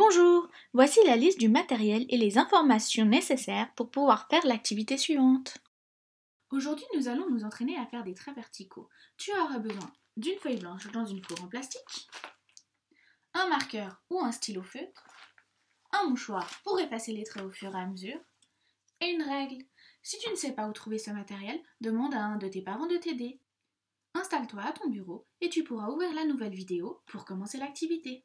Bonjour, voici la liste du matériel et les informations nécessaires pour pouvoir faire l'activité suivante. Aujourd'hui, nous allons nous entraîner à faire des traits verticaux. Tu auras besoin d'une feuille blanche dans une four en plastique, un marqueur ou un stylo feutre, un mouchoir pour effacer les traits au fur et à mesure, et une règle. Si tu ne sais pas où trouver ce matériel, demande à un de tes parents de t'aider. Installe-toi à ton bureau et tu pourras ouvrir la nouvelle vidéo pour commencer l'activité.